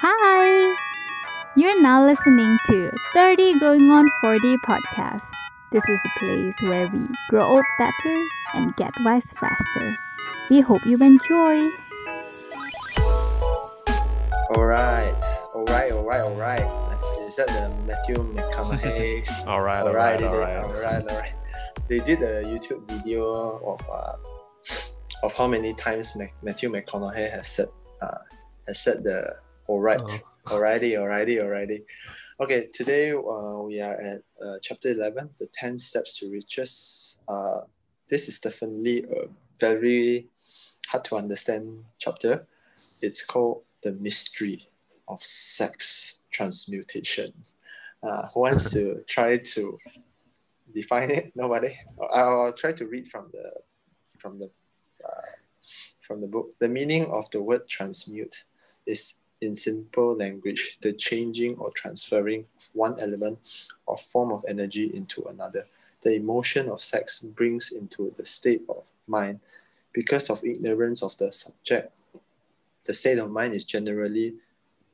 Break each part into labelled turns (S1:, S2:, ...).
S1: Hi! You're now listening to 30 Going on 40 podcast. This is the place where we grow old better and get wise faster. We hope you enjoy.
S2: Alright, alright, alright, alright. Is that the Matthew McConaughey's?
S3: All right, all
S2: alright,
S3: right,
S2: they
S3: all
S2: did-
S3: right.
S2: alright, alright. They did a YouTube video of uh, of how many times Matthew McConaughey has said uh, has said the alright,
S3: Oh.
S2: alrighty, alrighty, alrighty. Okay, today uh, we are at uh, chapter eleven, the ten steps to riches. Uh, this is definitely a very hard to understand chapter. It's called the mystery of sex transmutation. Uh, who wants to try to define it? Nobody. I'll, I'll try to read from the from the uh, from the book. The meaning of the word transmute is in simple language the changing or transferring of one element or form of energy into another. The emotion of sex brings into the state of mind because of ignorance of the subject. The state of mind is generally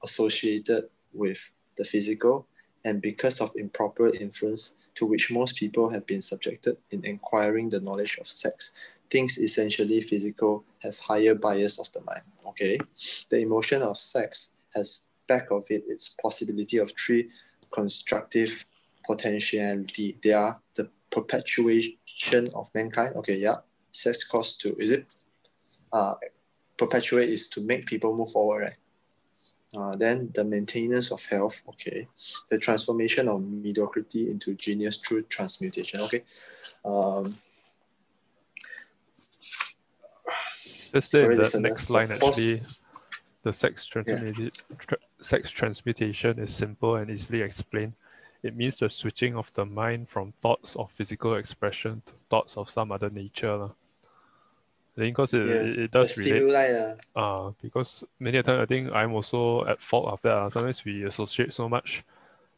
S2: associated with the physical, and because of improper influence to which most people have been subjected in acquiring the knowledge of sex, things essentially physical have higher bias of the mind. Okay, the emotion of sex has back of it its possibility of three constructive potentiality. They are the perpetuation of mankind. Okay, yeah, sex cause to is it? Uh, perpetuate is to make people move forward, right? Uh, then the maintenance of health, okay. The transformation of mediocrity into genius through transmutation, okay. Um,
S3: Let's the
S2: listeners,
S3: next line actually, the sex transmutation, tra- sex transmutation is simple and easily explained. It means the switching of the mind from thoughts of physical expression to thoughts of some other nature. lah. I think because it,
S2: Yeah,
S3: it, it does relate
S2: uh,
S3: uh, because many a time I think I'm also at fault of that. Uh. Sometimes we associate so much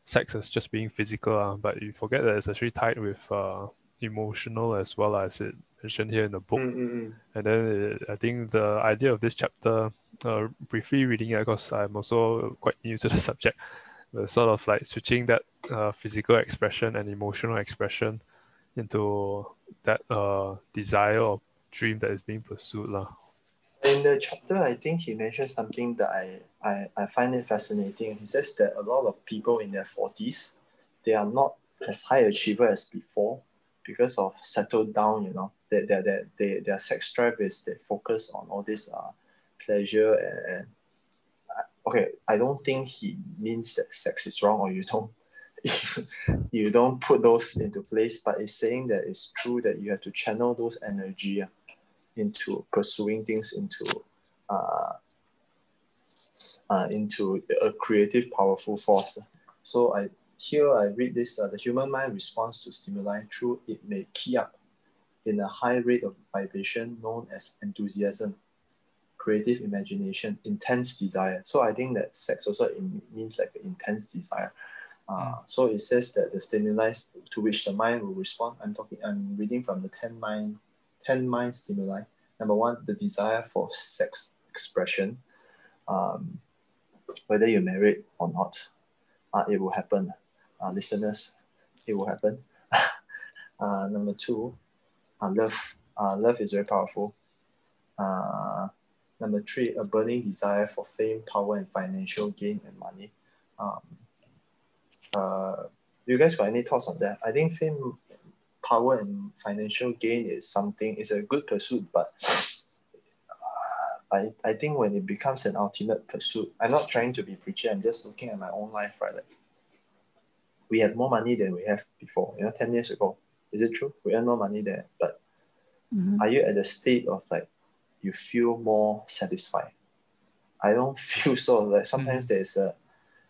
S3: sex as just being physical, uh, but you forget that it's actually tied with uh, emotional as well as it mentioned here in the book.
S2: mm, mm, mm.
S3: And then uh, I think the idea of this chapter, uh, briefly reading it because I'm also quite new to the subject, but sort of like switching that uh, physical expression and emotional expression into that uh, desire or dream that is being pursued. lah.
S2: In the chapter, I think he mentioned something that I, I, I find it fascinating. He says that a lot of people in their 40s, they are not as high achiever as before because of settled down, you know. That their, their, their, their sex drive is they focus on all this uh, pleasure and, and uh, okay, I don't think he means that sex is wrong or you don't you don't put those into place, but it's saying that it's true that you have to channel those energy into pursuing things into uh, uh, into a creative, powerful force. So I here I read this: uh, the human mind responds to stimuli through it may key up in a high rate of vibration known as enthusiasm, creative imagination, intense desire. So I think that sex also means like intense desire. Uh, so it says that the stimuli to which the mind will respond. I'm talking. I'm reading from the ten mind, ten mind stimuli. Number one, the desire for sex expression. Um, whether you're married or not, uh, it will happen. Uh, listeners, it will happen. uh, number two, uh, love. Uh, love is very powerful. Uh, number three, a burning desire for fame, power, and financial gain and money. Um, uh, you guys got any thoughts on that? I think fame, power, and financial gain is something. It's a good pursuit, but uh, I I think when it becomes an ultimate pursuit, I'm not trying to be preachy. I'm just looking at my own life, right? Like, we have more money than we have before. You know, ten years ago, is it true? We earn more money there, but
S1: Mhm.
S2: are you at the state of like you feel more satisfied? I don't feel so. Like sometimes there's a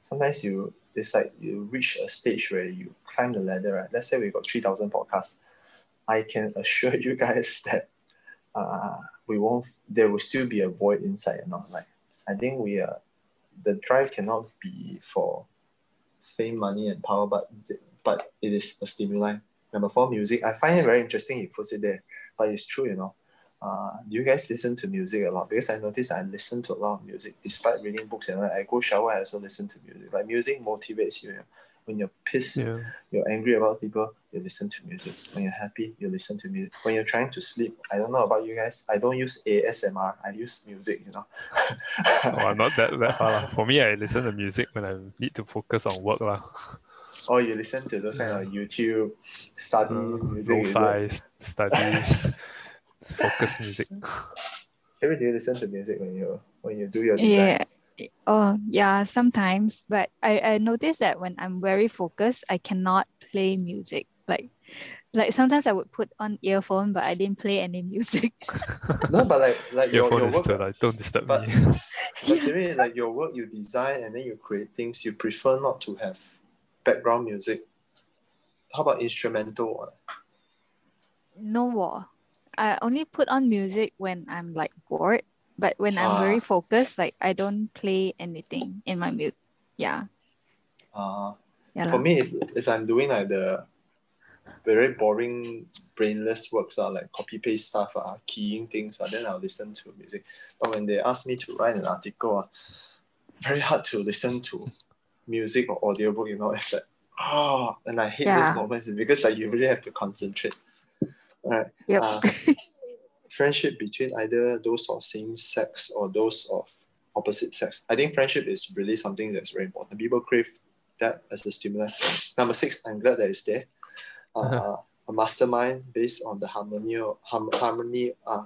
S2: sometimes you it's like you reach a stage where you climb the ladder, right? Let's say we got three thousand podcasts. I can assure you guys that uh we won't there will still be a void inside, and know. Like I think we are the drive cannot be for fame, money and power, but but it is a stimuli. Number four, music. I find it very interesting he puts it there, but it's true, you know. uh, do you guys listen to music a lot? Because I noticed I listen to a lot of music. Despite reading books and I go shower, I also listen to music. Like music motivates you. When you're pissed,
S3: Yeah.
S2: you're angry about people, you listen to music. When you're happy, you listen to music. When you're trying to sleep, I don't know about you guys. I don't use ASMR. I use music. You know.
S3: Oh, I'm not that, that far. For me, I listen to music when I need to focus on work. lah.
S2: Or you listen to those kind of YouTube study
S3: Uh,
S2: music.
S3: lo-fi, s- studies, focus music.
S2: Every day listen to music when you when you do your design.
S4: Yeah. Oh, yeah, sometimes. But I, I noticed that when I'm very focused, I cannot play music. Like like sometimes I would put on earphone, but I didn't play any music.
S2: No, but like like
S3: Your
S2: your,
S3: phone
S2: your
S3: is
S2: work,
S3: still like, don't disturb
S2: but-
S3: me.
S2: but Jerry, like your work, you design and then you create things. You prefer not to have background music. How about instrumental one?
S4: no war. I only put on music when I'm like bored. But when I'm
S2: Ah.
S4: very focused, like I don't play anything in my music. Yeah.
S2: Uh,
S4: Yeah.
S2: for me, if, if I'm doing like the very boring, brainless works, uh, like copy paste stuff, uh, keying things, uh, then I'll listen to music. But when they ask me to write an article, uh, very hard to listen to music or audiobook, you know, it's like, oh, and I hate
S4: Yeah.
S2: those moments because like you really have to concentrate. All right.
S4: Yep.
S2: Uh, friendship between either those of same sex or those of opposite sex. I think friendship is really something that's very important. People crave that as a stimuli. Number six, I'm glad that it's there. Uh, a mastermind based on the harmony of, harmony uh,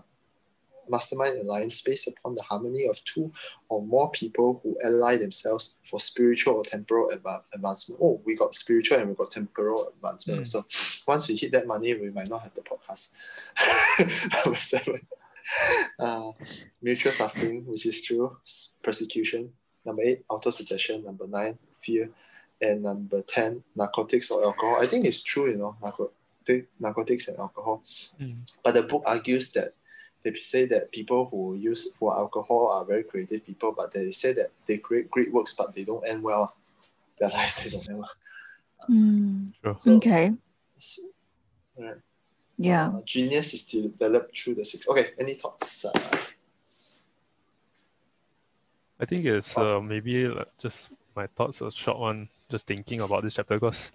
S2: mastermind alliance based upon the harmony of two or more people who ally themselves for spiritual or temporal adva- advancement. Oh, we got spiritual and we got temporal advancement.
S3: Mm.
S2: So once we hit that money, we might not have the podcast. Number seven. Uh, mutual suffering, which is true. Persecution. Number eight, auto-suggestion. Number nine, fear. And number 10, narcotics or alcohol. I think it's true, you know, narco- narcotics and alcohol.
S3: Mm.
S2: But the book argues that they say that people who use who are alcohol are very creative people, but they say that they create great works, but they don't end well. Their lives they don't end well.
S4: Mm,
S3: Sure.
S2: So,
S4: okay.
S2: so, right.
S4: Yeah.
S2: Uh, genius is developed through the six. Okay, any thoughts? Uh,
S3: I think it's uh, maybe just my thoughts a short one, just thinking about this chapter because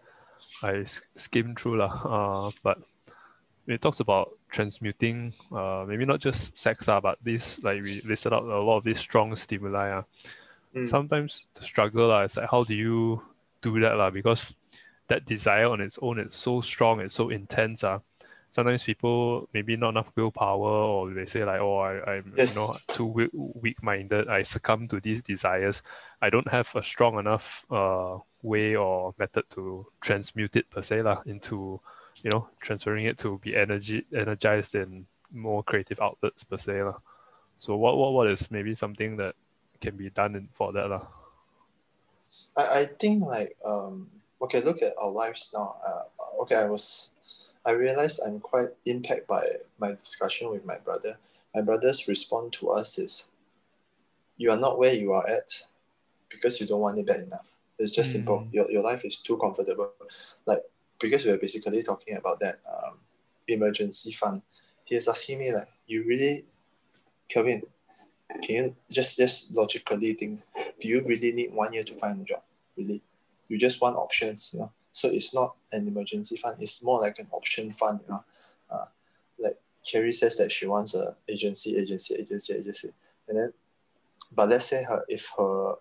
S3: I skimmed through lah. Uh, but it talks about transmuting, uh, maybe not just sex, uh, but this like we listed out a lot of these strong stimuli. Uh.
S2: Mm.
S3: Sometimes the struggle uh, is like how do you do that lah? Because that desire on its own is so strong, it's so intense. Uh. Sometimes people maybe not enough willpower, or they say like, "Oh, I, I'm
S2: Yes.
S3: you know too weak, weak-minded. I succumb to these desires. I don't have a strong enough uh, way or method to transmute it per se lah, into you know transferring it to be energy energized in more creative outlets per se lah. So what what what is maybe something that can be done in, for that lah?
S2: I, I think like um okay look at our lives now uh, okay I was I realized I'm quite impacted by my discussion with my brother my brother's response to us is you are not where you are at because you don't want it bad enough it's just simple
S3: Mm.
S2: your, your life is too comfortable like because we're basically talking about that um, emergency fund he's asking me like you really Kelvin can you just just logically think do you really need one year to find a job? Really? You just want options, you know. So it's not an emergency fund, it's more like an option fund, you know. Uh, like Carrie says that she wants a agency, agency, agency, agency. And then but let's say her if her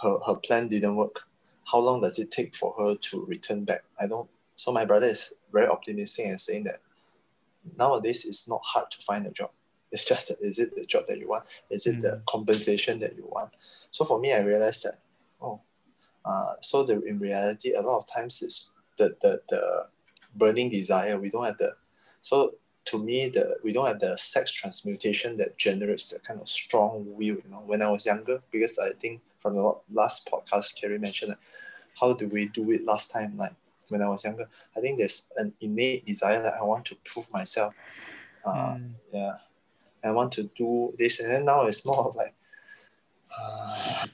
S2: her her plan didn't work, how long does it take for her to return back? I don't so my brother is very optimistic and saying that nowadays it's not hard to find a job. It's just that is it the job that you want? Is it the compensation that you want? So for me, I realized that, oh, uh, so the in reality, a lot of times it's the the the burning desire. We don't have the, so to me, the we don't have the sex transmutation that generates the kind of strong will. You know, when I was younger, because I think from the last podcast, Kerry mentioned, like, how do we do it last time? Like when I was younger, I think there's an innate desire that I want to prove myself. Uh,
S3: Mm.
S2: yeah i want to do this and then now it's more of like uh,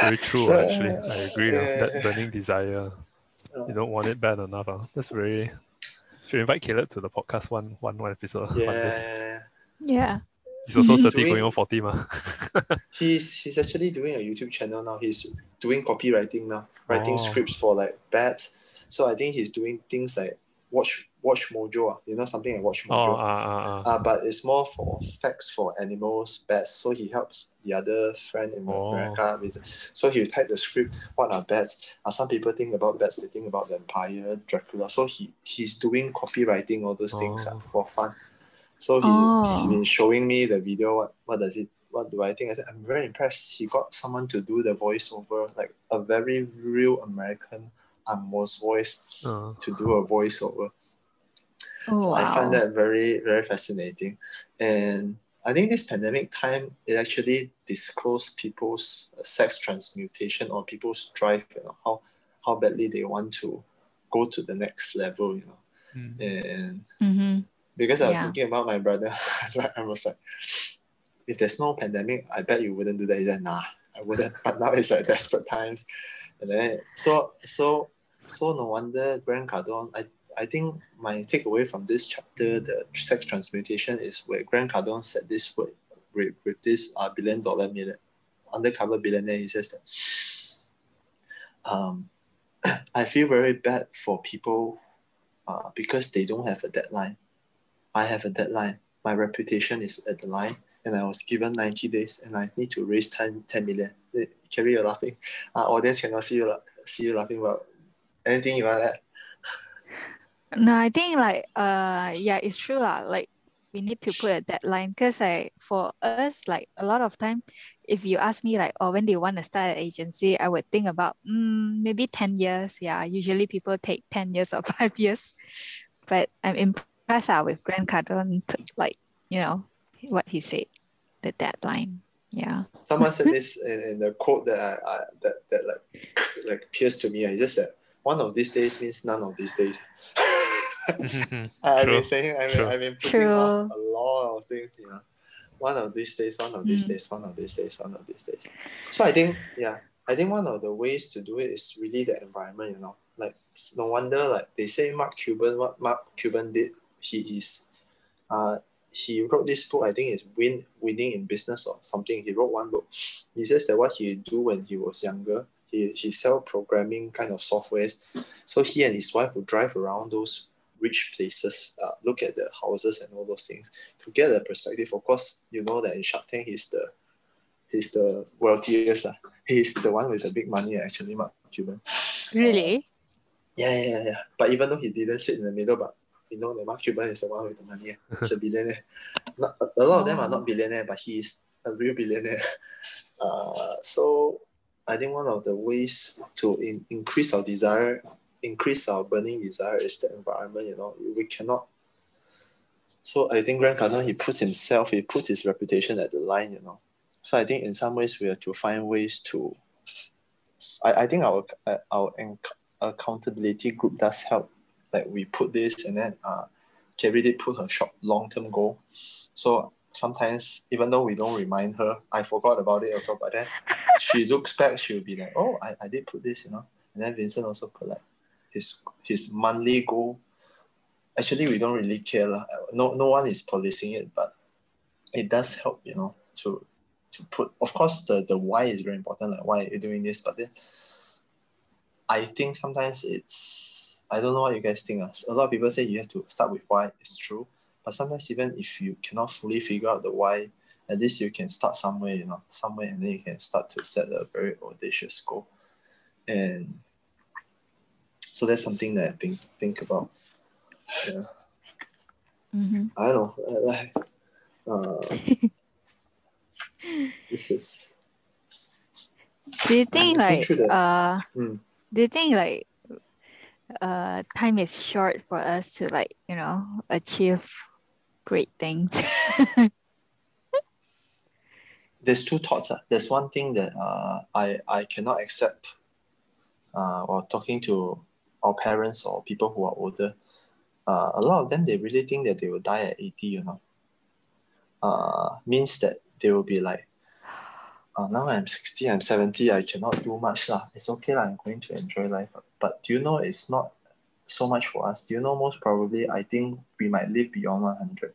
S3: Very true,
S2: So,
S3: actually. I agree. ah.
S2: yeah.
S3: That burning desire, you don't want it bad enough. ah. That's very Should invite Caleb to the podcast one one one episode. one.
S2: Yeah,
S4: Yeah.
S3: He's also
S2: He's
S3: 30
S2: doing-
S3: going on 40 ma.
S2: he's he's actually doing a YouTube channel now. He's doing copywriting now, writing
S3: Oh.
S2: scripts for like bats. So I think he's doing things like watch WatchMojo. ah. You know something like watch
S3: Oh,
S2: mojo.
S3: ah, ah, ah.
S2: Uh, but it's more for facts for animals, bats. So he helps the other friend in
S3: Oh.
S2: America. With, so he type the script. What are bats? Uh, some people think about bats. They think about vampire, Dracula. So he he's doing copywriting all those things uh,
S3: Oh.
S2: for fun. So he,
S4: Oh.
S2: he's been showing me the video. What what does it? What do I think? I said I'm very impressed. He got someone to do the voiceover, like a very real American Amos voice
S3: Uh,
S2: to do a voiceover.
S4: Oh,
S2: So
S4: wow.
S2: I find that very, very fascinating. And I think this pandemic time, it actually disclosed people's uh, sex transmutation or people's drive, you know, how, how badly they want to go to the next level, you know.
S3: mm.
S2: And
S4: Mm-hmm.
S2: Because I was
S4: Yeah.
S2: thinking about my brother, I was like, if there's no pandemic, I bet you wouldn't do that. He said, nah, I wouldn't. But now it's like desperate times. And then so so so no wonder Grant Cardone, I I think my takeaway from this chapter, the sex transmutation, is where Grant Cardone said this word with, with this uh, billion dollar million, undercover billionaire. He says that um, I feel very bad for people uh, because they don't have a deadline. I have a deadline. My reputation is at the line, and I was given 90 days, and I need to raise 10, 10 million. Eh, Carrie, you're laughing. Uh, audience cannot see you, see you laughing about anything you want to add.
S4: No, I think like uh yeah, it's true lah. Like we need to put a deadline because like for us, like a lot of time, if you ask me like, oh, when do you want to start an agency, I would think about mm, maybe 10 years. Yeah, usually people take 10 years or five years. But I'm impressed uh, with Grant Cardone, t- like, you know, what he said, the deadline. Yeah.
S2: Someone said this in, in the quote that I, I that, that like like pierced to me. He just said, "One of these days means none of these days." I've
S3: True,
S2: been saying, I've been,
S3: true.
S2: I've been putting off
S4: True.
S2: a lot of things, you know. One of these days, one of these
S4: Mm.
S2: days, one of these days, one of these days. So I think, yeah, I think one of the ways to do it is really the environment, you know. Like, it's no wonder, like, they say Mark Cuban, what Mark Cuban did, he is, uh, he wrote this book, I think it's Win Winning in Business or something. He wrote one book. He says that what he do when he was younger, he, he sell programming kind of softwares. So he and his wife would drive around those rich places, uh, look at the houses and all those things to get a perspective. Of course, you know that in Shark Tank, he's the he's the wealthiest. Uh. He's the one with the big money, actually, Mark Cuban.
S4: Really?
S2: Yeah, yeah, yeah, yeah. But even though he didn't sit in the middle, but you know that Mark Cuban is the one with the money. eh. He's a billionaire. Not, a lot of them are not billionaire, but he is a real billionaire. Uh, so I think one of the ways to in, increase our desire, increase our burning desire is the environment. You know, we cannot. So I think Grant Cardone he puts himself, he puts his reputation at the line. You know, so I think in some ways we have to find ways to. I, I think our our accountability group does help. Like we put this, and then uh, Carrie did put her short long term goal. So sometimes, even though we don't remind her, I forgot about it also. But then she looks back, she'll be like, "Oh, I, I did put this," you know. And then Vincent also put like his his monthly goal. Actually, we don't really care lah. No, no one is policing it, but it does help, you know, to to put. Of course, the the why is very important. Like, why are you doing this? But then, I think sometimes it's. I don't know what you guys think. Uh. A lot of people say you have to start with why. It's true, but sometimes even if you cannot fully figure out the why, at least you can start somewhere, you know, somewhere, and then you can start to set a very audacious goal. And so that's something that I think think about. Yeah,
S4: Mm-hmm.
S2: I don't know. uh, Like, uh, this is
S4: Do you think like uh
S2: Mm.
S4: do you think like uh time is short for us to like, you know, achieve great things?
S2: there's two thoughts. Uh. There's one thing that uh, I I cannot accept. Uh, or talking to our parents or people who are older, uh, a lot of them they really think that they will die at 80. You know, uh, means that they will be like, uh, now I'm 60, I'm 70, I cannot do much lah. It's okay lah. I'm going to enjoy life. But do you know it's not so much for us. Do you know most probably I think we might live beyond 100.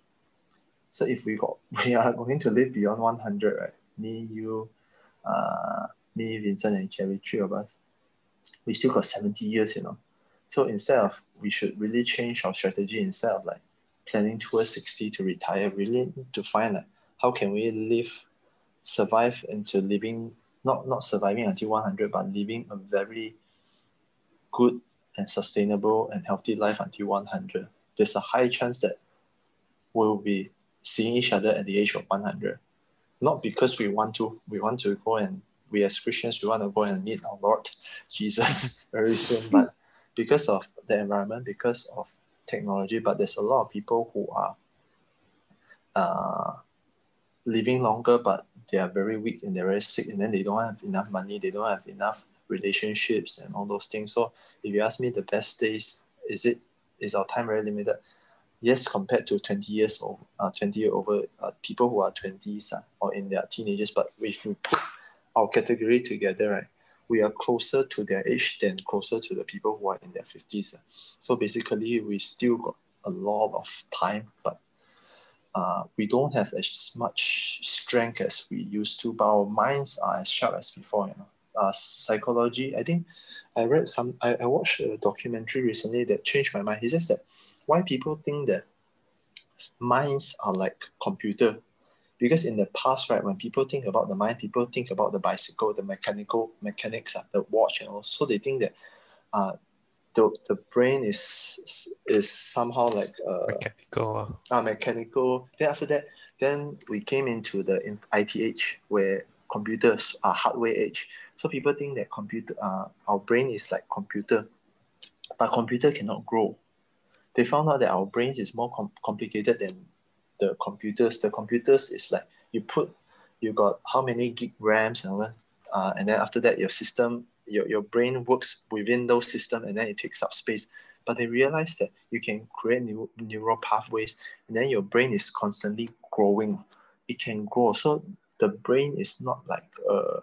S2: So if we got we are going to live beyond 100, right? Me, you, uh, me, Vincent, and Kerry, three of us, we still got 70 years, you know. So instead of we should really change our strategy instead of like planning towards 60 to retire, really to find like how can we live, survive into living not not surviving until 100, but living a very good and sustainable and healthy life until 100. There's a high chance that we'll be seeing each other at the age of 100. Not because we want to, we want to go and we as Christians, we want to go and meet our Lord Jesus very soon, but because of the environment, because of technology, but there's a lot of people who are uh, living longer, but they are very weak and they're very sick, and then they don't have enough money, they don't have enough relationships and all those things. So if you ask me the best days, is it is our time very limited? Yes, compared to 20 years or uh, 20 year over uh, people who are 20s uh, or in their teenagers, but if we put our category together, right, we are closer to their age than closer to the people who are in their 50s. So basically, we still got a lot of time, but uh, we don't have as much strength as we used to, but our minds are as sharp as before. You know, uh, psychology. I think I read some. I, I watched a documentary recently that changed my mind. He says that why people think that minds are like computer, because in the past, right, when people think about the mind, people think about the bicycle, the mechanical mechanics, uh, the watch, and also they think that uh, the, the brain is is somehow like uh,
S3: mechanical. Uh.
S2: Uh, mechanical. Then after that, then we came into the in IT age where computers are hardware age. So people think that computer, uh, our brain is like computer, but computer cannot grow. They found out that our brains is more com- complicated than the computers. The computers is like you put, you got how many gig RAMs and all that, uh, and then after that your system, your, your brain works within those systems and then it takes up space. But they realize that you can create new neural pathways and then your brain is constantly growing. It can grow. So the brain is not like a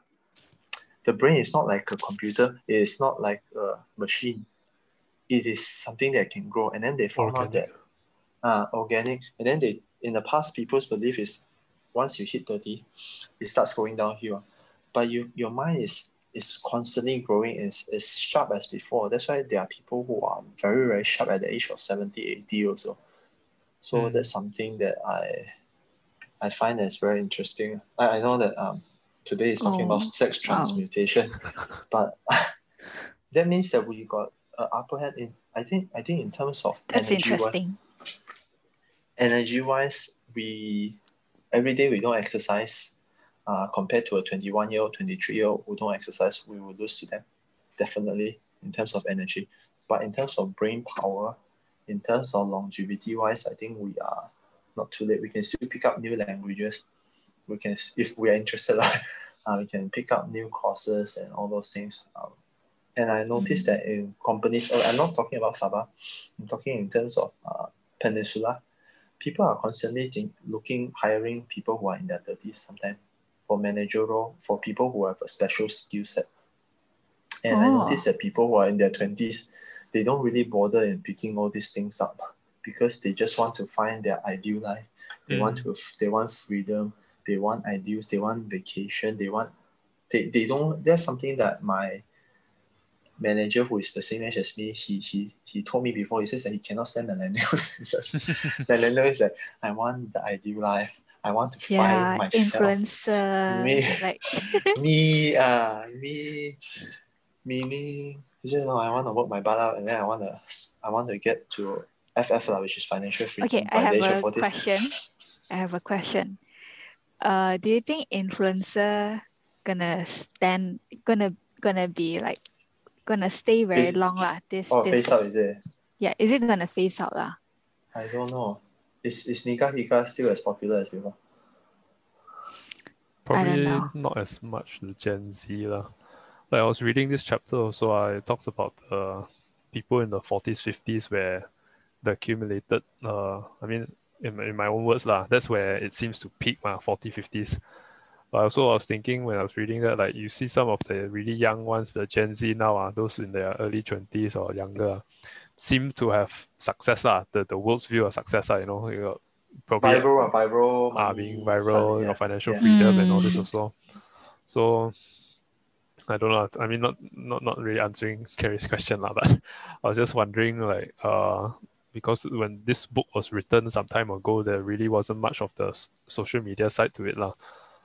S2: the brain is not like a computer. It is not like a machine. It is something that can grow. And then they found out that uh, organic. And then they in the past people's belief is once you hit 30, it starts going downhill. But you your mind is is constantly growing, is as sharp as before. That's why there are people who are very, very sharp at the age of 70, 80 also. So mm. that's something that I I find that's very interesting. I, I know that um, today is talking oh, about sex transmutation, wow. but that means that we got an upper hand in. I think I think in terms of
S4: that's energy interesting.
S2: Wise, energy wise, we every day we don't exercise. Uh, compared to a 21 year old, 23 year old who don't exercise, we will lose to them, definitely in terms of energy. But in terms of brain power, in terms of longevity wise, I think we are not too late. We can still pick up new languages. We can, if we are interested, uh, we can pick up new courses and all those things. Um, and I noticed mm-hmm. that in companies, oh, I'm not talking about Sabah, I'm talking in terms of uh, Peninsula, people are constantly think, looking, hiring people who are in their 30s sometimes for manager role, for people who have a special skill set. And oh. I noticed that people who are in their 20s, they don't really bother in picking all these things up because they just want to find their ideal life. They mm. want to they want freedom, they want ideals, they want vacation, they want they, they don't that's something that my manager who is the same age as me, he he he told me before, he says that he cannot stand millennials. millennials is that I want the ideal life. I want to yeah, find myself.
S4: Influencer,
S2: me,
S4: like
S2: me, uh, me, me, me. He said, no, I want to work my butt out, and then I want to, I want to get to FF, which is financial freedom.
S4: Okay, I have a question. I have a question. Uh, do you think influencer gonna stand gonna gonna be like gonna stay very long lah? This
S2: oh,
S4: this
S2: face out is it?
S4: Yeah, is it gonna face out lah?
S2: I don't know. Is is Nika Hika still as popular as before?
S3: Probably not as much the Gen Z lah. Like I was reading this chapter, so I talked about the people in the forties, fifties where the accumulated uh I mean in, in my own words lah, that's where it seems to peak my 40 50s. But also I was thinking when I was reading that like you see some of the really young ones, the Gen Z now uh, those in their early 20s or younger, seem to have success lah. The the world's view of success lah. You know, you got probably
S2: Viral, uh, viral.
S3: ah, being viral,
S2: sun-
S3: you know, financial
S2: yeah.
S3: freedom and all this
S4: Mm.
S3: also. So I don't know. I mean, not not not really answering Carrie's question lah, but I was just wondering, like, uh, because when this book was written some time ago, there really wasn't much of the s- social media side to it lah.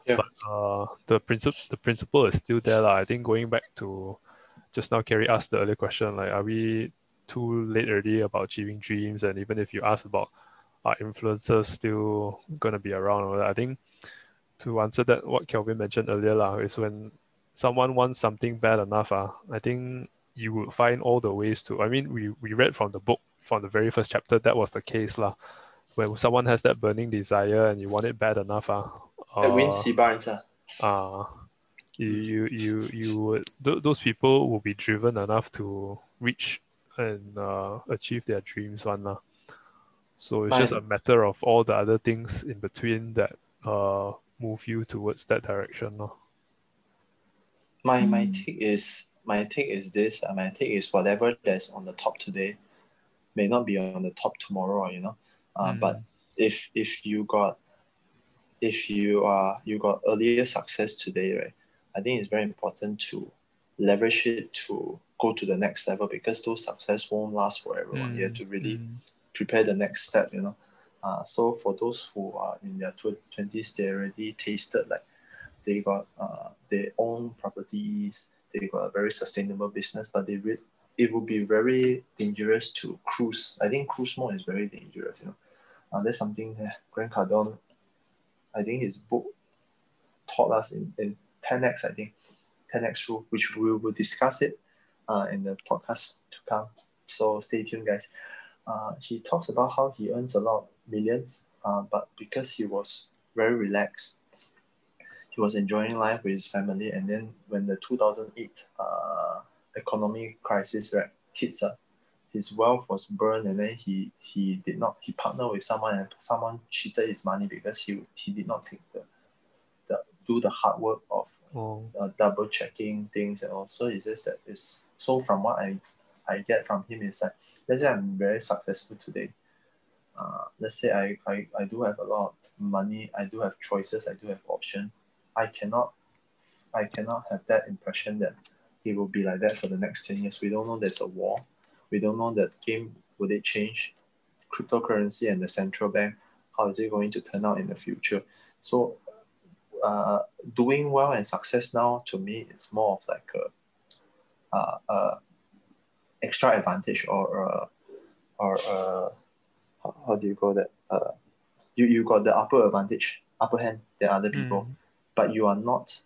S2: Yeah.
S3: But uh, the principle the principle is still there lah. I think going back to just now, Carrie asked the earlier question, like, are we too late already about achieving dreams? And even if you ask about are influencers still gonna be around? or I think to answer that, what Kelvin mentioned earlier lah, is when someone wants something bad enough, uh, I think you would find all the ways to. I mean, we, we read from the book from the very first chapter that was the case lah. When someone has that burning desire and you want it bad enough, uh,
S2: Edwin
S3: uh,
S2: C. Barnes. Uh,
S3: uh, you you you you would th- those people will be driven enough to reach and uh, achieve their dreams one lah. So it's just a matter of all the other things in between that uh move you towards that direction lor.
S2: my my take is my take is this. Uh, my take is whatever that's on the top today may not be on the top tomorrow. You know, uh, but
S3: Mm.
S2: if if you got if you are you got earlier success today, right? I think it's very important to leverage it to go to the next level because those success won't last forever. You have to really
S3: Mm.
S2: prepare the next step, you know. Uh, so for those who are in their twenties, they already tasted like they got uh, their own properties, they got a very sustainable business, but they re- it would be very dangerous to cruise. I think cruise mode is very dangerous, you know. Uh, that's something that Grant Cardone, I think his book taught us in, in 10x, I think, 10x rule, which we will discuss it uh, in the podcast to come. So stay tuned, guys uh, he talks about how he earns a lot of millions, uh, but because he was very relaxed, he was enjoying life with his family. And then when the 2008 uh, economic crisis right, hits, uh, his wealth was burned, and then he he did not he partnered with someone, and someone cheated his money because he he did not take the the do the hard work of
S3: Oh.
S2: uh, double checking things and also it's just that it's so from what I I get from him is that let's say I'm very successful today. Uh, let's say I, I, I do have a lot of money, I do have choices, I do have option. I cannot I cannot have that impression that it will be like that for the next 10 years. We don't know there's a war. We don't know that game will it change. Cryptocurrency and the central bank, how is it going to turn out in the future? So uh, doing well and success now to me is more of like a, uh, uh, extra advantage or uh, or uh, how, how do you call that? Uh, you you got the upper advantage, upper hand than other people,
S3: Mm.
S2: but you are not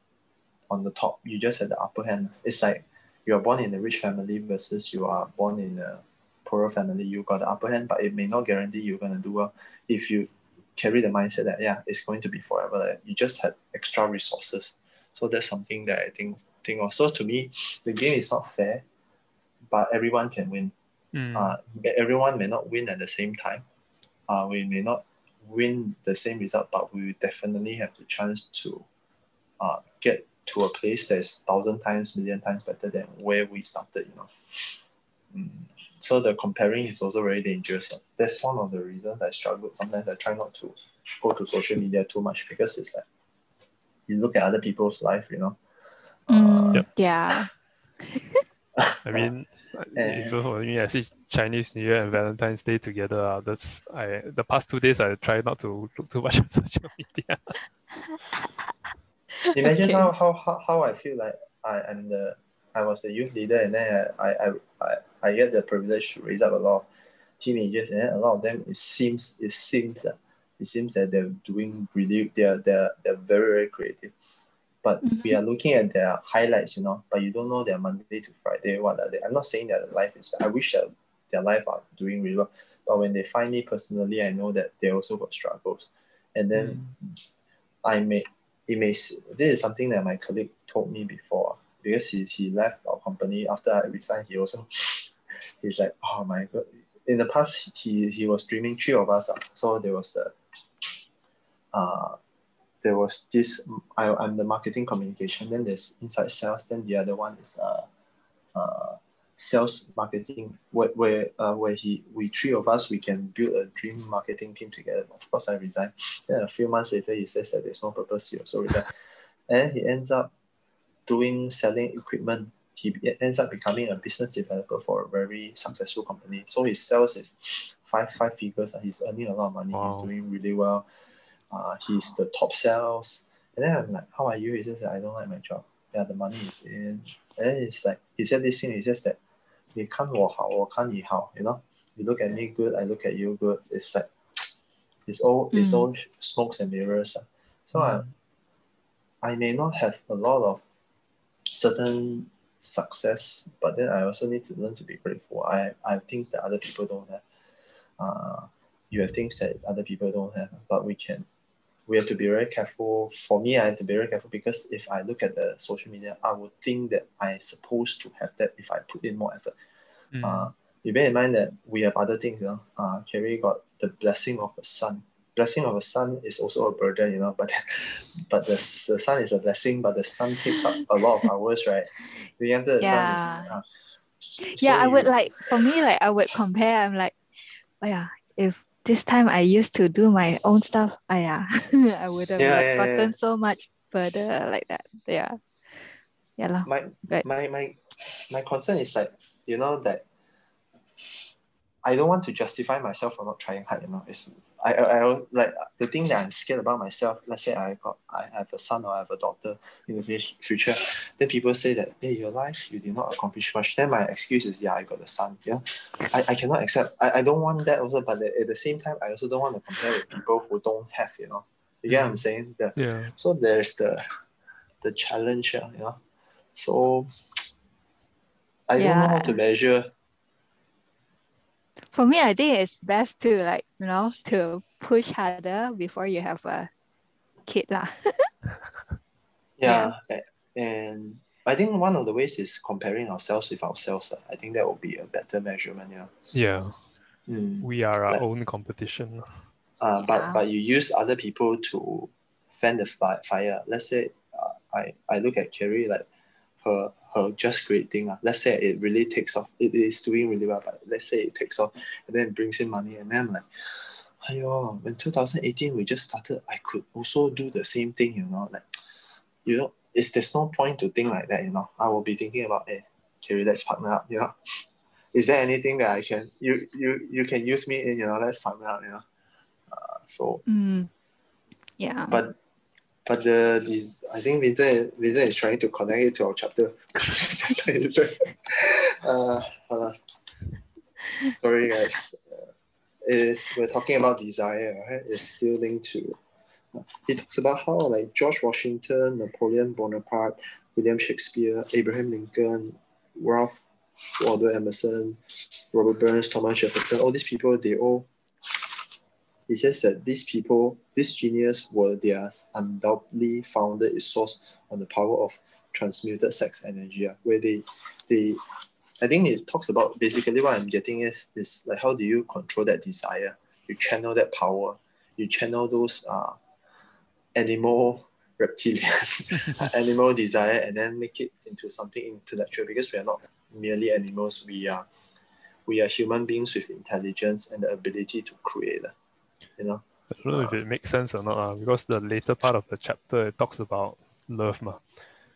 S2: on the top. You just at the upper hand. It's like you are born in a rich family versus you are born in a poorer family. You got the upper hand, but it may not guarantee you're gonna do well if you carry the mindset that yeah, it's going to be forever. Like, you just had extra resources. So that's something that I think think of. So to me, the game is not fair, but everyone can win.
S3: Mm.
S2: Uh, everyone may not win at the same time. Uh, we may not win the same result, but we definitely have the chance to uh, get to a place that's thousand times, million times better than where we started. You know. Mm. So the comparing is also very dangerous. That's one of the reasons I struggle. Sometimes I try not to go to social media too much because it's like you look at other people's life, you know. Uh,
S4: Mm,
S3: Yep.
S4: Yeah.
S3: I mean,
S2: And-
S3: if for me, I see Chinese New Year and Valentine's Day together. Uh, that's I the past two days I try not to look too much at social media.
S2: Imagine
S4: Okay.
S2: how, how, how, how I feel like I am the I was the youth leader and then I, I, I, I get the privilege to raise up a lot of teenagers and a lot of them it seems it seems that it seems that they're doing really they're they're, they're very very creative. But we mm-hmm. are looking at their highlights, you know, but you don't know their Monday to Friday, what are they? I'm not saying that life is I wish that their life are doing really well. But when they find me personally, I know that they also got struggles. And then mm. I may it may this is something that my colleague told me before because he, he left our company after I resigned. He also he's like, oh my god. In the past, he he was dreaming three of us. ah. So there was the uh there was this I, I'm the marketing communication. Then there's inside sales. Then the other one is uh uh sales marketing where where uh, where he we three of us we can build a dream marketing team together. Of course, I resigned. Then a few months later, he says that there's no purpose. He also resigned, and he ends up doing selling equipment, he ends up becoming a business developer for a very successful company. So he sells his five five figures. And he's earning a lot of money.
S3: Wow.
S2: He's doing really well. Uh, he's the top sales. And then I'm like, how are you? He says, I don't like my job. Yeah, the money is in. And then it's like, he said this thing, he says that, you can't you know? You look at me good, I look at you good. It's like, it's all,
S4: mm.
S2: it's all smokes and mirrors. Ah. So mm. I, I may not have a lot of certain success, but then I also need to learn to be grateful. I, I have things that other people don't have. Uh, you have things that other people don't have, but we can. We have to be very careful. For me, I have to be very careful because if I look at the social media, I would think that I'm supposed to have that if I put in more effort.
S3: Mm.
S2: Uh, you bear in mind that we have other things, you know. Uh, Carrie got the blessing of a son. Blessing of a son is also a burden, you know. But but the, the son is a blessing, but the son takes up a lot of hours, right? The younger the
S4: Yeah.
S2: son is. Uh,
S4: yeah,
S2: so
S4: I would
S2: you-
S4: like for me like I would compare. I'm like, oh yeah, if this time I used to do my own stuff, oh yeah, I would have
S2: Yeah,
S4: like,
S2: yeah, yeah,
S4: gotten
S2: yeah.
S4: so much further like that. Yeah, yeah lah.
S2: my
S4: Right.
S2: my my my concern is like you know that I don't want to justify myself for not trying hard. You know, it's I I, I like the thing that I'm scared about myself. Let's say I got I have a son or I have a daughter in the future, then people say that hey, your life you did not accomplish much. Then my excuse is yeah, I got a son. Yeah, I, I cannot accept. I, I don't want that also, but at the same time, I also don't want to compare with people who don't have. You know, you get what I'm mm-hmm. saying? The
S3: yeah.
S2: so there's the the challenge, you know. So I don't know how to measure.
S4: For me, I think it's best to like you know to push harder before you have a kid lah.
S2: Yeah. a- And I think one of the ways is comparing ourselves with ourselves. uh. I think that will be a better measurement, yeah.
S3: Yeah.
S2: Mm.
S3: We are our
S2: Like-
S3: own competition.
S2: Uh, but
S4: Yeah.
S2: but you use other people to fan the fire. Let's say uh, I I look at Carrie like her her just great thing. Uh. Let's say it really takes off. It is doing really well, but let's say it takes off and then brings in money, and then I'm like, Ayo, in 2018 we just started. I could also do the same thing, you know, like you know, it's there's no point to think like that, you know. I will be thinking about, hey, Carrie, let's partner up, you know. Is there anything that I can you you you can use me in, you know, let's partner up, you know. Uh, so
S4: Mm. Yeah.
S2: but but the this I think Vincent Vincent is trying to connect it to our chapter. Uh, uh, sorry guys. Uh, is we're talking about desire, right? It's still linked to he talks about how like George Washington, Napoleon Bonaparte, William Shakespeare, Abraham Lincoln, Ralph Waldo Emerson, Robert Burns, Thomas Jefferson, all these people, they all he says that these people, this genius were theirs undoubtedly founded its source on the power of transmuted sex energy, ah, where they they I think it talks about basically what I'm getting is is like how do you control that desire? You channel that power, you channel those uh animal reptilian animal desire and then make it into something intellectual because we are not merely animals, we are we are human beings with intelligence and the ability to create. You know?
S3: I don't know if it makes sense or not, uh, because the later part of the chapter it talks about love, ma.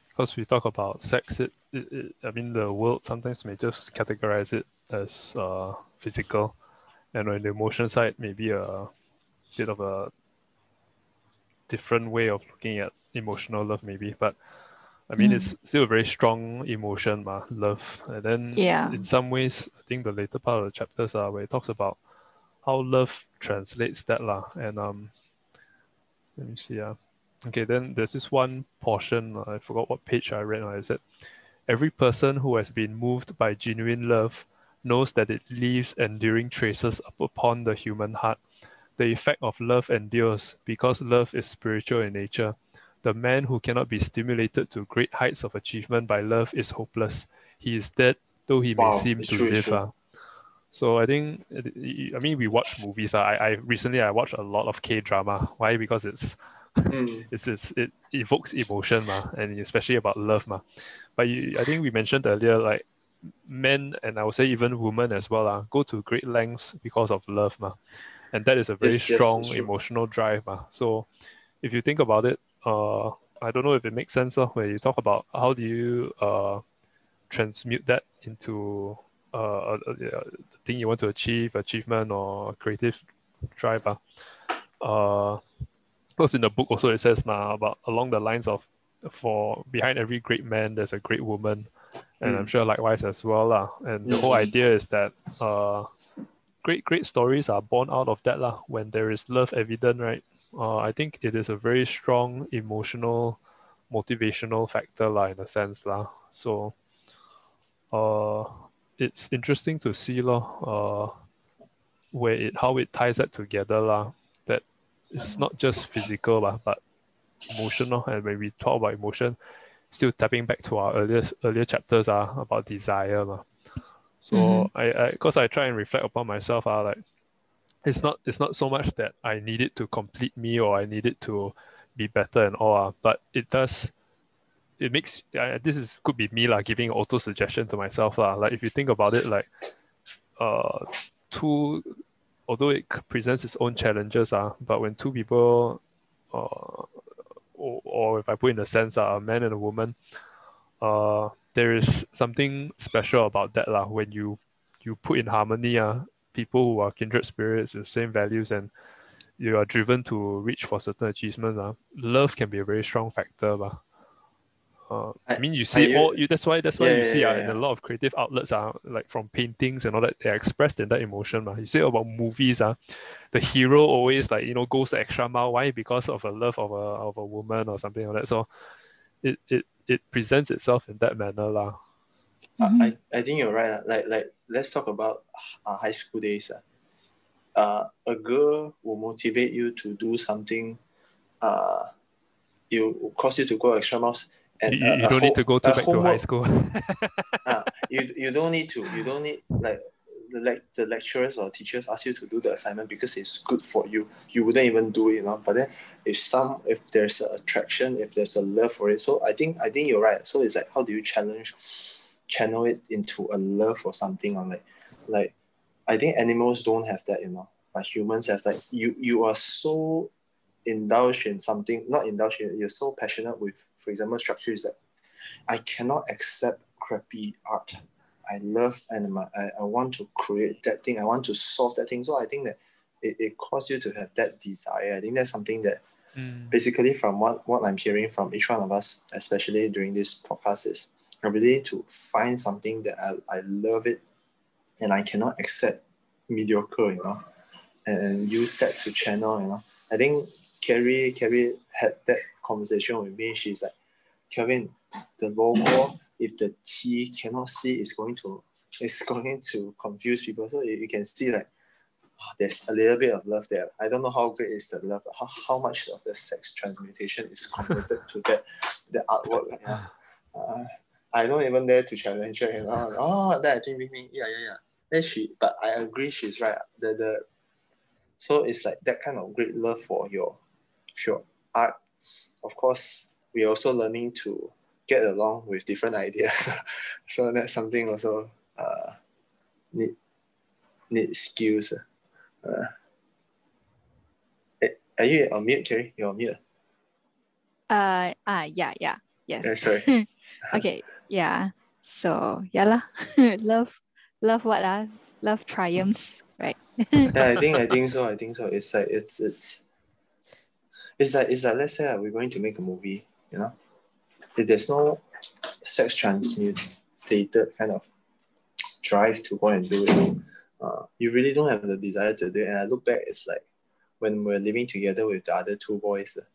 S3: Because we talk about sex, it, it, it I mean the world sometimes may just categorize it as uh, physical, and on the emotion side, maybe a bit of a different way of looking at emotional love, maybe. But I mean,
S4: Mm.
S3: it's still a very strong emotion, ma, love. And then
S4: Yeah.
S3: in some ways, I think the later part of the chapters are where it talks about how love translates that lah. And um, let me see. Uh, okay, then there's this one portion. uh, I forgot what page I read. Uh, it said, "Every person who has been moved by genuine love knows that it leaves enduring traces up upon the human heart. The effect of love endures because love is spiritual in nature. The man who cannot be stimulated to great heights of achievement by love is hopeless. He is dead, though he
S2: Wow,
S3: may seem to live. Ah. So I think, I mean, we watch movies. ah. I, I recently I watched a lot of K drama. Why? Because it's
S2: Mm.
S3: it's, it's it evokes emotion, ma, and especially about love, ma. But you, I think we mentioned earlier, like men and I would say even women as well uh, go to great lengths because of love. Ma. And that is a very
S2: Yes, yes,
S3: strong
S2: true.
S3: emotional drive. Ma. So if you think about it, uh, I don't know if it makes sense uh, when you talk about how do you uh, transmute that into uh, a, a thing you want to achieve, achievement or creative drive. Uh. Uh, because in the book also it says ma, about along the lines of for behind every great man there's a great woman and i'm
S2: Mm.
S3: sure likewise as well lah. and the whole
S2: Mhm.
S3: idea is that uh great great stories are born out of that lah. when there is love evident right uh, i think it is a very strong emotional motivational factor lah, in a sense lah. so uh it's interesting to see lah, uh where it how it ties that together lah. that it's not just physical lah, but emotional and when we talk about emotion still tapping back to our earlier earlier chapters are about desire lah. so
S4: Mhm.
S3: I I because I try and reflect upon myself uh, like it's not it's not so much that I need it to complete me or I need it to be better and all uh, but it does it makes uh, this is could be me like giving auto suggestion to myself lah. like if you think about it like uh two although it presents its own challenges uh, but when two people uh, or, or if I put in a sense uh, a man and a woman uh there is something special about that lah. when you you put in harmony uh, people who are kindred spirits with same values and you are driven to reach for certain achievements uh, love can be a very strong factor bah. Uh, I,
S2: I-
S3: mean, you see all you. That's why. That's why
S2: Yeah,
S3: you
S2: yeah,
S3: see uh,
S2: yeah,
S3: in a lot of creative outlets are like from paintings and all that. They're expressed in that emotion. Uh. You say about movies. Uh, the hero always like you know goes the extra mile. Why? Because of a love of a of a woman or something like that. So, it it it presents itself in that manner, lah.
S4: Mhm.
S2: I, I I think you're right. ah. Like like let's talk about uh, high school days. ah. Uh, a girl will motivate you to do something. Uh, it will cause you to go extra miles. And
S3: you, you don't need to go to back to high school.
S2: ah, you you don't need to. You don't need like the like the lecturers or teachers ask you to do the assignment because it's good for you. You wouldn't even do it, you know. But then if some if there's an attraction, if there's a love for it, so I think I think you're right. So it's like how do you challenge channel it into a love for something or like like I think animals don't have that, you know. But humans have like you you are so indulged in something, not indulged in you're so passionate with, for example, structure is that I cannot accept crappy art. I love anima. I, I want to create that thing. I want to solve that thing. So I think that it, it causes you to have that desire. I think that's something that mm. basically from what, what I'm hearing from each one of us, especially during this podcast, is ability to find something that I, I love it and I cannot accept mediocre, you know, and, and use that to channel, you know. I think Carrie Carrie had that conversation with me. She's like, Kevin, the logo, if the T cannot see, it's going to it's going to confuse people. So you, you can see like ah, there's a little bit of love there. I don't know how great is the love, how, how much of the sex transmutation is converted to that the artwork. You know? uh, I don't even dare to challenge her. Know? Oh, that I think, yeah, yeah, yeah. Then she, but I agree, she's right. The the so it's like that kind of great love for your your art. Of course, we're also learning to get along with different ideas. so that's something also uh, need need skills. Uh, eh, are you on mute, Carrie? You're on mute.
S4: Uh, ah, yeah, yeah, yes.
S2: Yeah, sorry.
S4: okay, yeah. So, yeah lah. love, love what ah? Love triumphs, right?
S2: yeah, I think I think so. I think so. It's like it's it's it's like it's like let's say uh, we're going to make a movie, you know. If there's no sex transmutated kind of drive to go and do it, uh, you really don't have the desire to do it. And I look back, it's like when we're living together with the other two boys. uh,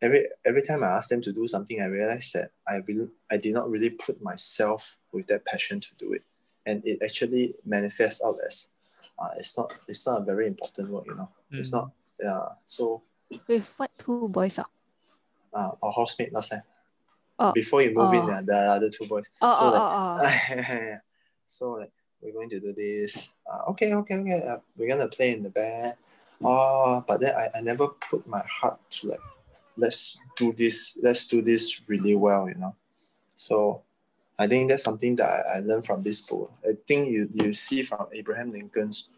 S2: Every every time I ask them to do something, I realize that I really I did not really put myself with that passion to do it, and it actually manifests out as uh, it's not it's not a very important work, you know. It's
S3: Mm.
S2: not yeah. So
S4: With what two boys ah?
S2: uh, our housemate last time.
S4: Oh,
S2: Before you move in,
S4: oh.
S2: uh, the other two boys.
S4: Oh,
S2: so
S4: oh,
S2: like,
S4: oh, oh.
S2: so like we're going to do this. Uh, okay, okay, okay. Uh, we're gonna play in the band. Oh, but then I, I never put my heart to like let's do this. Let's do this really well, you know. So I think that's something that I, I learned from this book. I think you, you see from Abraham Lincoln's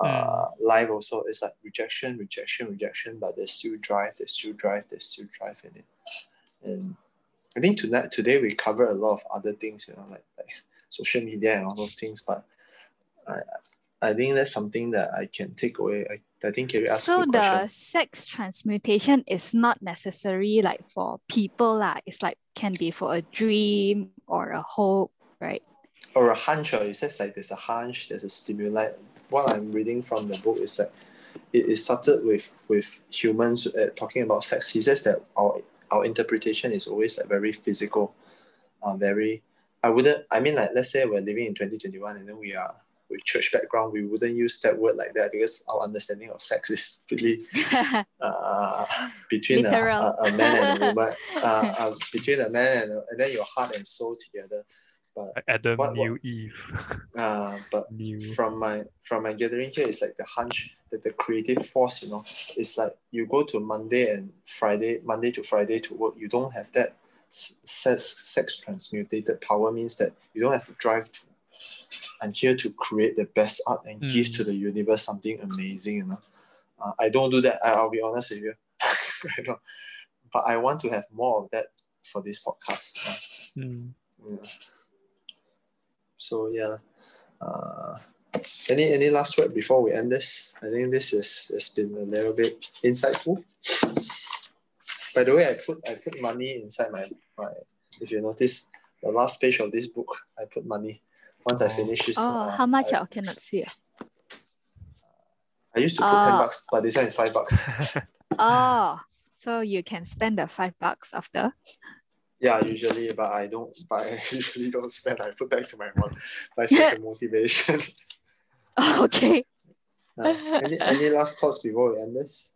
S2: uh, life also, it's like rejection, rejection, rejection, but there's still drive, there's still drive, there's still drive in it. And I think tonight today we cover a lot of other things, you know, like, like social media and all those things, but I I think that's something that I can take away. I, I think Carrie asked
S4: So the
S2: question.
S4: sex transmutation is not necessary like for people lah. It's like can be for a dream or a hope, right?
S2: or a hunch, or it says like there's a hunch, there's a stimuli. What I'm reading from the book is that it, it started with with humans uh, talking about sex. He says that our our interpretation is always like very physical, uh, very. I wouldn't. I mean, like let's say we're living in 2021 and then we are with church background, we wouldn't use that word like that because our understanding of sex is really uh, between a, a, a man and a woman, uh, uh, between a man and, a, and then your heart and soul together. But
S3: Adam
S2: What- what-
S3: knew Eve.
S2: uh, but
S3: Knew.
S2: from my from my gathering here, it's like the hunch that the creative force, you know, it's like you go to Monday and Friday, Monday to Friday to work. You don't have that sex, sex transmutated power means that you don't have to drive to. I'm here to create the best art and give
S3: Mm.
S2: to the universe something amazing, you know. Uh, I don't do that. I, I'll be honest with you. I don't. But I want to have more of that for this podcast.
S3: Mm.
S2: Yeah. So yeah. Uh, any any last word before we end this? I think this is has been a little bit insightful. By the way, I put I put money inside my my. If you notice, the last page of this book, I put money. Once I
S3: Oh.
S2: finish this,
S4: oh,
S2: uh,
S4: how much?
S2: I,
S4: I cannot see.
S2: I used to put ten bucks, but this one is five bucks.
S4: Oh, so you can spend the five bucks after.
S2: Yeah, usually, but I don't. But I usually don't spend. I put back to my one. That's a motivation.
S4: okay.
S2: Uh, any any last thoughts before we end this?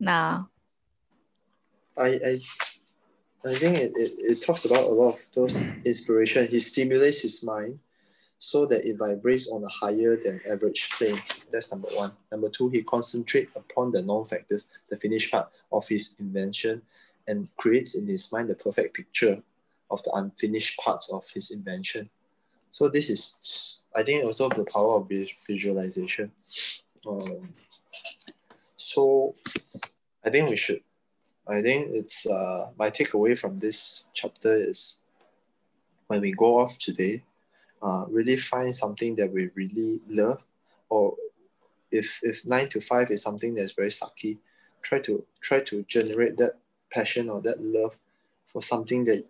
S4: Now,
S2: I I, I think it, it, it talks about a lot of those inspiration. He stimulates his mind so that it vibrates on a higher than average plane. That's number one. Number two, he concentrates upon the non-factors, the finished part of his invention, and creates in his mind the perfect picture of the unfinished parts of his invention. So this is, I think, also the power of visualization. Um, so I think we should I think it's uh, my takeaway from this chapter is when we go off today, uh, really find something that we really love, or if if nine to five is something that's very sucky, try to try to generate that passion or that love for something that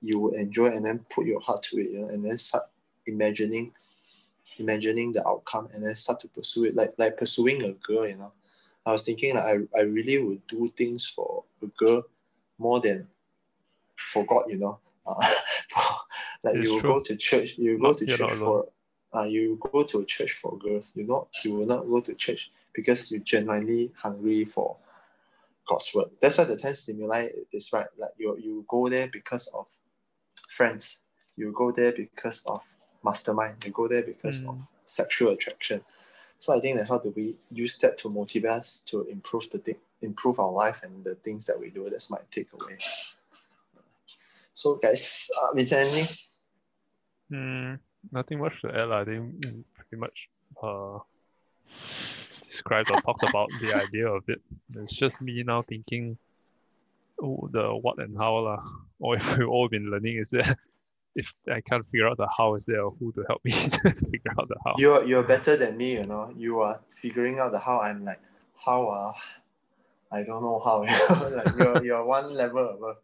S2: you will enjoy, and then put your heart to it, you know, and then start imagining imagining the outcome, and then start to pursue it like like pursuing a girl, you know. I was thinking like I, I really would do things for a girl more than for God, you know. Uh, like
S3: It's
S2: you
S3: true.
S2: go to church, you go to
S3: you're
S2: church for uh, you go to church for girls. You not you will not go to church because you're genuinely hungry for God's word. That's why the ten stimuli is right. Like you you go there because of friends. You go there because of mastermind. You go there because
S3: Mm.
S2: of sexual attraction. So I think that how do we use that to motivate us to improve the thing, improve our life and the things that we do. That's my takeaway. So guys, uh, is there anything?
S3: Mm, nothing much to add. I think pretty much uh, described or talked about the idea of it. It's just me now thinking oh, the what and how lah. Or if we've all been learning, is there if I can't figure out the how, is there who to help me to figure out the how?
S2: You're you're better than me, you know. You are figuring out the how. I'm like, how uh I don't know how. like you're you're one level above.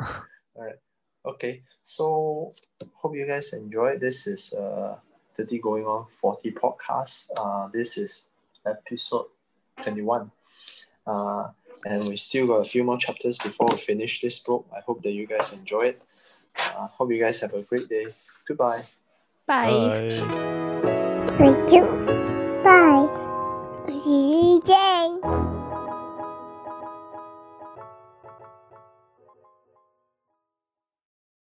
S2: All right. Okay. So hope you guys enjoyed. This is uh 30 going on 40 podcast. Uh this is episode 21. Uh and we still got a few more chapters before we finish this book. I hope that you guys enjoy it. Uh, hope you guys have a great day. Goodbye.
S4: bye.
S3: Bye.
S5: Thank you. Bye. See you